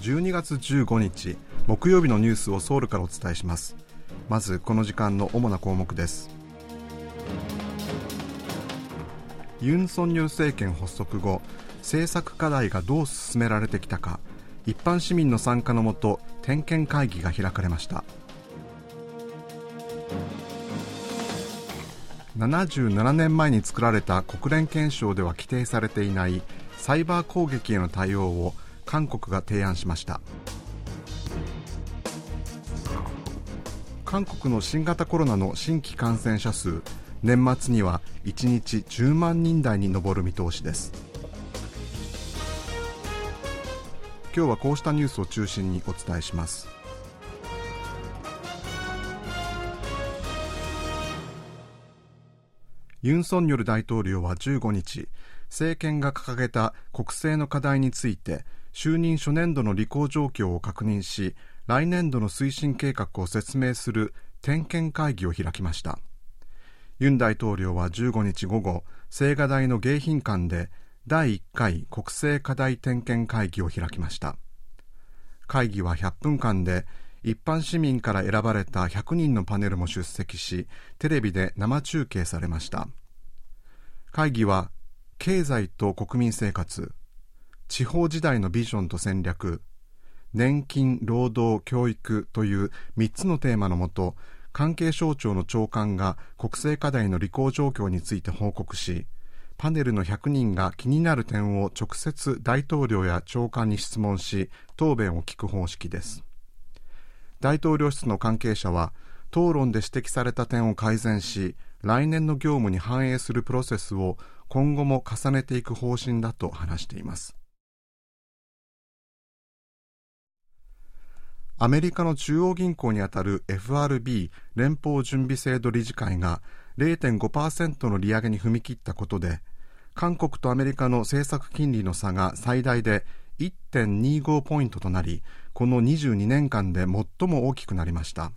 12月15日木曜日のニュースをソウルからお伝えします。まずこの時間の主な項目です。ユン・ソンニョル政権発足後政策課題がどう進められてきたか一般市民の参加のもと点検会議が開かれました。77年前に作られた国連憲章では規定されていないサイバー攻撃への対応を韓国が提案しました。韓国の新型コロナの新規感染者数年末には1日10万人台に上る見通しです。今日はこうしたニュースを中心にお伝えします。ユン・ソンニョル大統領は15日政権が掲げた国政の課題について就任初年度の履行状況を確認し来年度の推進計画を説明する点検会議を開きました。ユン大統領は15日午後青瓦台の迎賓館で第1回国政課題点検会議を開きました。会議は100分間で一般市民から選ばれた100人のパネルも出席しテレビで生中継されました。会議は経済と国民生活地方時代のビジョンと戦略年金労働教育という3つのテーマのもと関係省庁の長官が国政課題の履行状況について報告しパネルの100人が気になる点を直接大統領や長官に質問し答弁を聞く方式です。大統領室の関係者は討論で指摘された点を改善し来年の業務に反映するプロセスを今後も重ねていく方針だと話しています。アメリカの中央銀行にあたる FRB 連邦準備制度理事会が0.5%の利上げに踏み切ったことで韓国とアメリカの政策金利の差が最大で1.25ポイントとなりこの22年間で最も大きくなりました。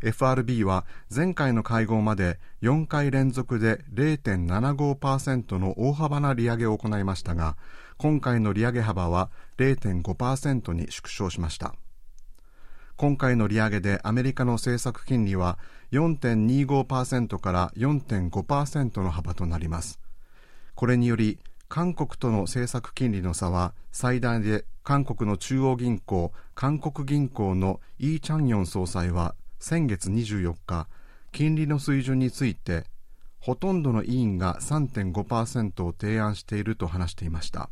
FRB は前回の会合まで4回連続で0.75%の大幅な利上げを行いましたが今回の利上げ幅は0.5%に縮小しました。今回の利上げでアメリカの政策金利は4.25%から4.5%の幅となります。これにより韓国との政策金利の差は最大で韓国の中央銀行韓国銀行のイー・チャンヨン総裁は先月24日金利の水準についてほとんどの委員が3.5%を提案していると話していました。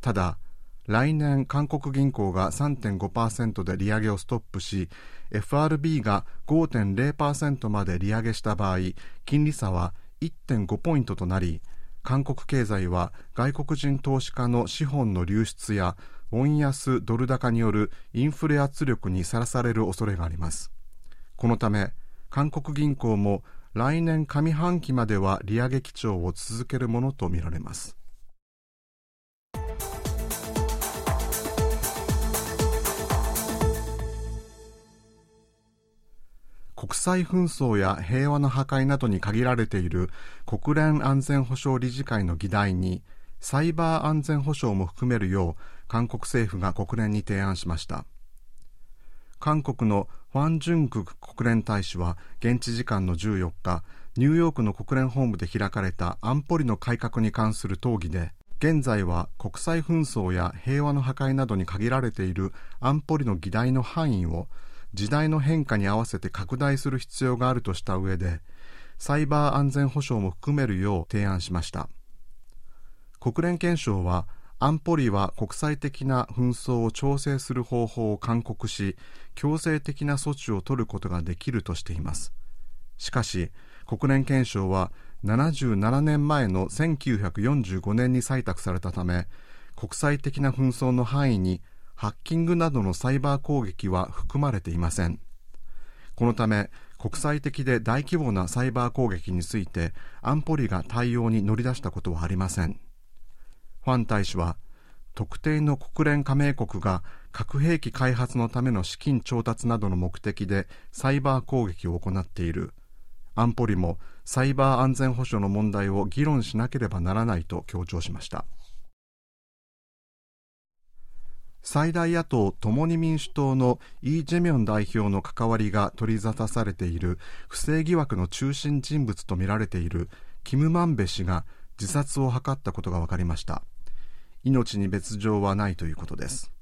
ただ来年韓国銀行が3.5%で利上げをストップし FRB が5.0%まで利上げした場合金利差は1.5ポイントとなり韓国経済は外国人投資家の資本の流出やウォン安ドル高によるインフレ圧力にさらされる恐れがあります。このため韓国銀行も来年上半期までは利上げ基調を続けるものとみられます。国際紛争や平和の破壊などに限られている国連安全保障理事会の議題にサイバー安全保障も含めるよう韓国政府が国連に提案しました。韓国のファン・ジュンク国連大使は現地時間の14日ニューヨークの国連本部で開かれた安保理の改革に関する討議で現在は国際紛争や平和の破壊などに限られている安保理の議題の範囲を時代の変化に合わせて拡大する必要があるとした上でサイバー安全保障も含めるよう提案しました。国連憲章は安保理は国際的な紛争を調整する方法を勧告し強制的な措置を取ることができるとしています。しかし国連憲章は77年前の1945年に採択されたため国際的な紛争の範囲にハッキングなどのサイバー攻撃は含まれていません。このため国際的で大規模なサイバー攻撃について安保理が対応に乗り出したことはありません。ファン大使は特定の国連加盟国が核兵器開発のための資金調達などの目的でサイバー攻撃を行っている。安保理もサイバー安全保障の問題を議論しなければならないと強調しました。最大野党共に民主党のイ・ジェミョン代表の関わりが取り沙汰されている不正疑惑の中心人物とみられているキム・マンベ氏が自殺を図ったことが分かりました。命に別状はないということです。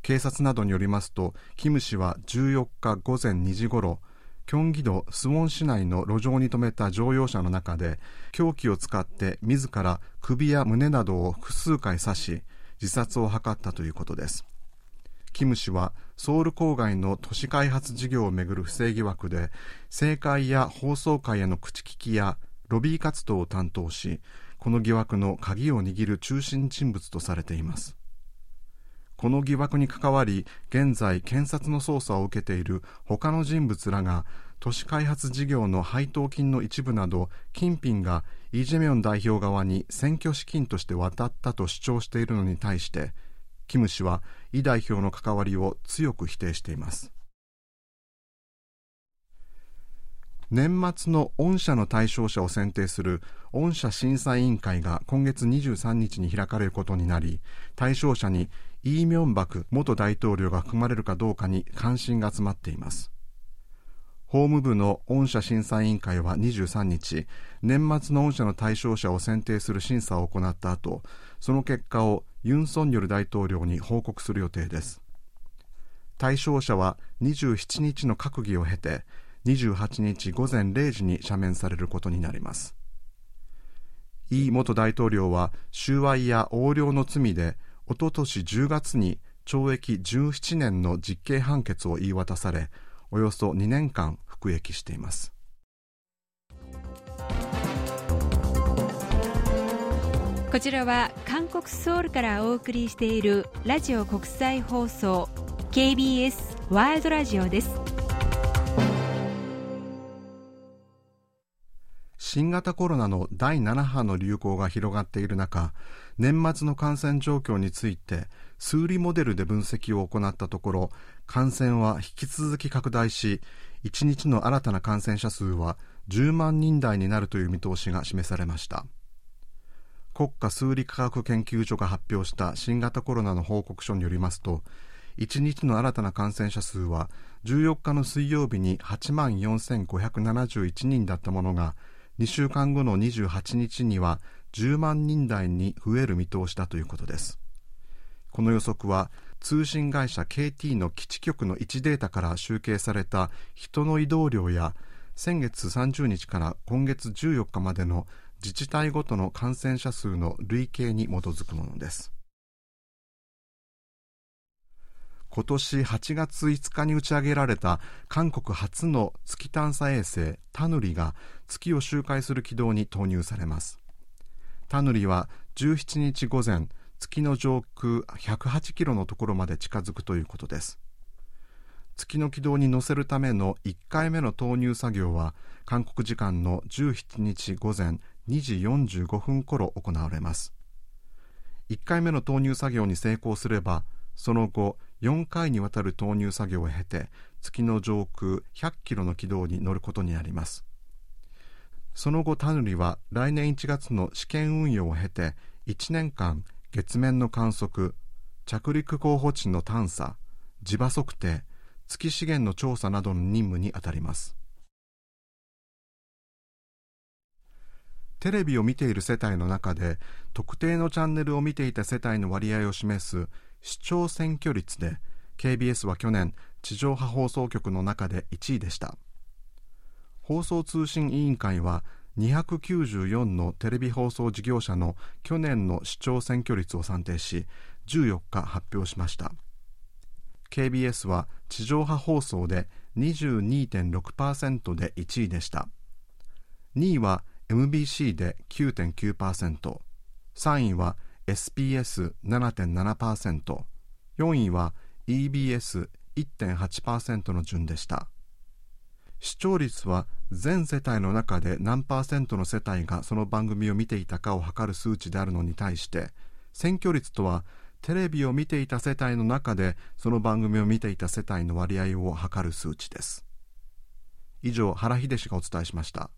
警察などによりますとキム氏は14日午前2時ごろキョンギ道スウォン市内の路上に止めた乗用車の中で凶器を使って自ら首や胸などを複数回刺し自殺を図ったということです。キム氏はソウル郊外の都市開発事業をめぐる不正疑惑で政界や放送界への口利きやロビー活動を担当しこの疑惑の鍵を握る中心人物とされています。この疑惑に関わり現在検察の捜査を受けている他の人物らが都市開発事業の配当金の一部など金品がイ・ジェミョン代表側に選挙資金として渡ったと主張しているのに対してキム氏はイ代表の関わりを強く否定しています。年末の御社の対象者を選定する御社審査委員会が今月23日に開かれることになり対象者にイ・ミョンバク元大統領が含まれるかどうかに関心が集まっています。法務部の御社審査委員会は23日年末の御社の対象者を選定する審査を行った後その結果をユン・ソンニョル大統領に報告する予定です。対象者は27日の閣議を経て28日午前0時に赦免されることになります。イ元大統領は収賄や横領の罪でおととし10月に懲役17年の実刑判決を言い渡されおよそ2年間服役しています。こちらは韓国ソウルからお送りしているラジオ国際放送 KBS ワールドラジオです。新型コロナの第7波の流行が広がっている中年末の感染状況について数理モデルで分析を行ったところ感染は引き続き拡大し1日の新たな感染者数は10万人台になるという見通しが示されました。国家数理科学研究所が発表した新型コロナの報告書によりますと1日の新たな感染者数は14日の水曜日に8万4571人だったものが2週間後の28日には10万人台に増える見通しだということです。この予測は通信会社 KT の基地局の位置データから集計された人の移動量や先月30日から今月14日までの自治体ごとの感染者数の累計に基づくものです。今年8月5日に打ち上げられた韓国初の月探査衛星タヌリが月を周回する軌道に投入されます。タヌリは17日午前月の上空108キロのところまで近づくということです。月の軌道に乗せるための1回目の投入作業は韓国時間の17日午前2時45分頃行われます。1回目の投入作業に成功すればその後4回にわたる投入作業を経て月の上空100キロの軌道に乗ることになります。その後タヌリは来年1月の試験運用を経て1年間月面の観測着陸候補地の探査磁場測定月資源の調査などの任務にあたります。テレビを見ている世帯の中で特定のチャンネルを見ていた世帯の割合を示す視聴選挙率で KBS は去年地上波放送局の中で1位でした。放送通信委員会は294のテレビ放送事業者の去年の視聴選挙率を算定し14日発表しました。KBS は地上波放送で22.6%で1位でした。2位は MBC で 9.9%3 位は SPS7.7%、4位は EBS1.8% の順でした。視聴率は全世帯の中で何パーセントの世帯がその番組を見ていたかを測る数値であるのに対して選挙率とはテレビを見ていた世帯の中でその番組を見ていた世帯の割合を測る数値です。以上原秀氏がお伝えしました。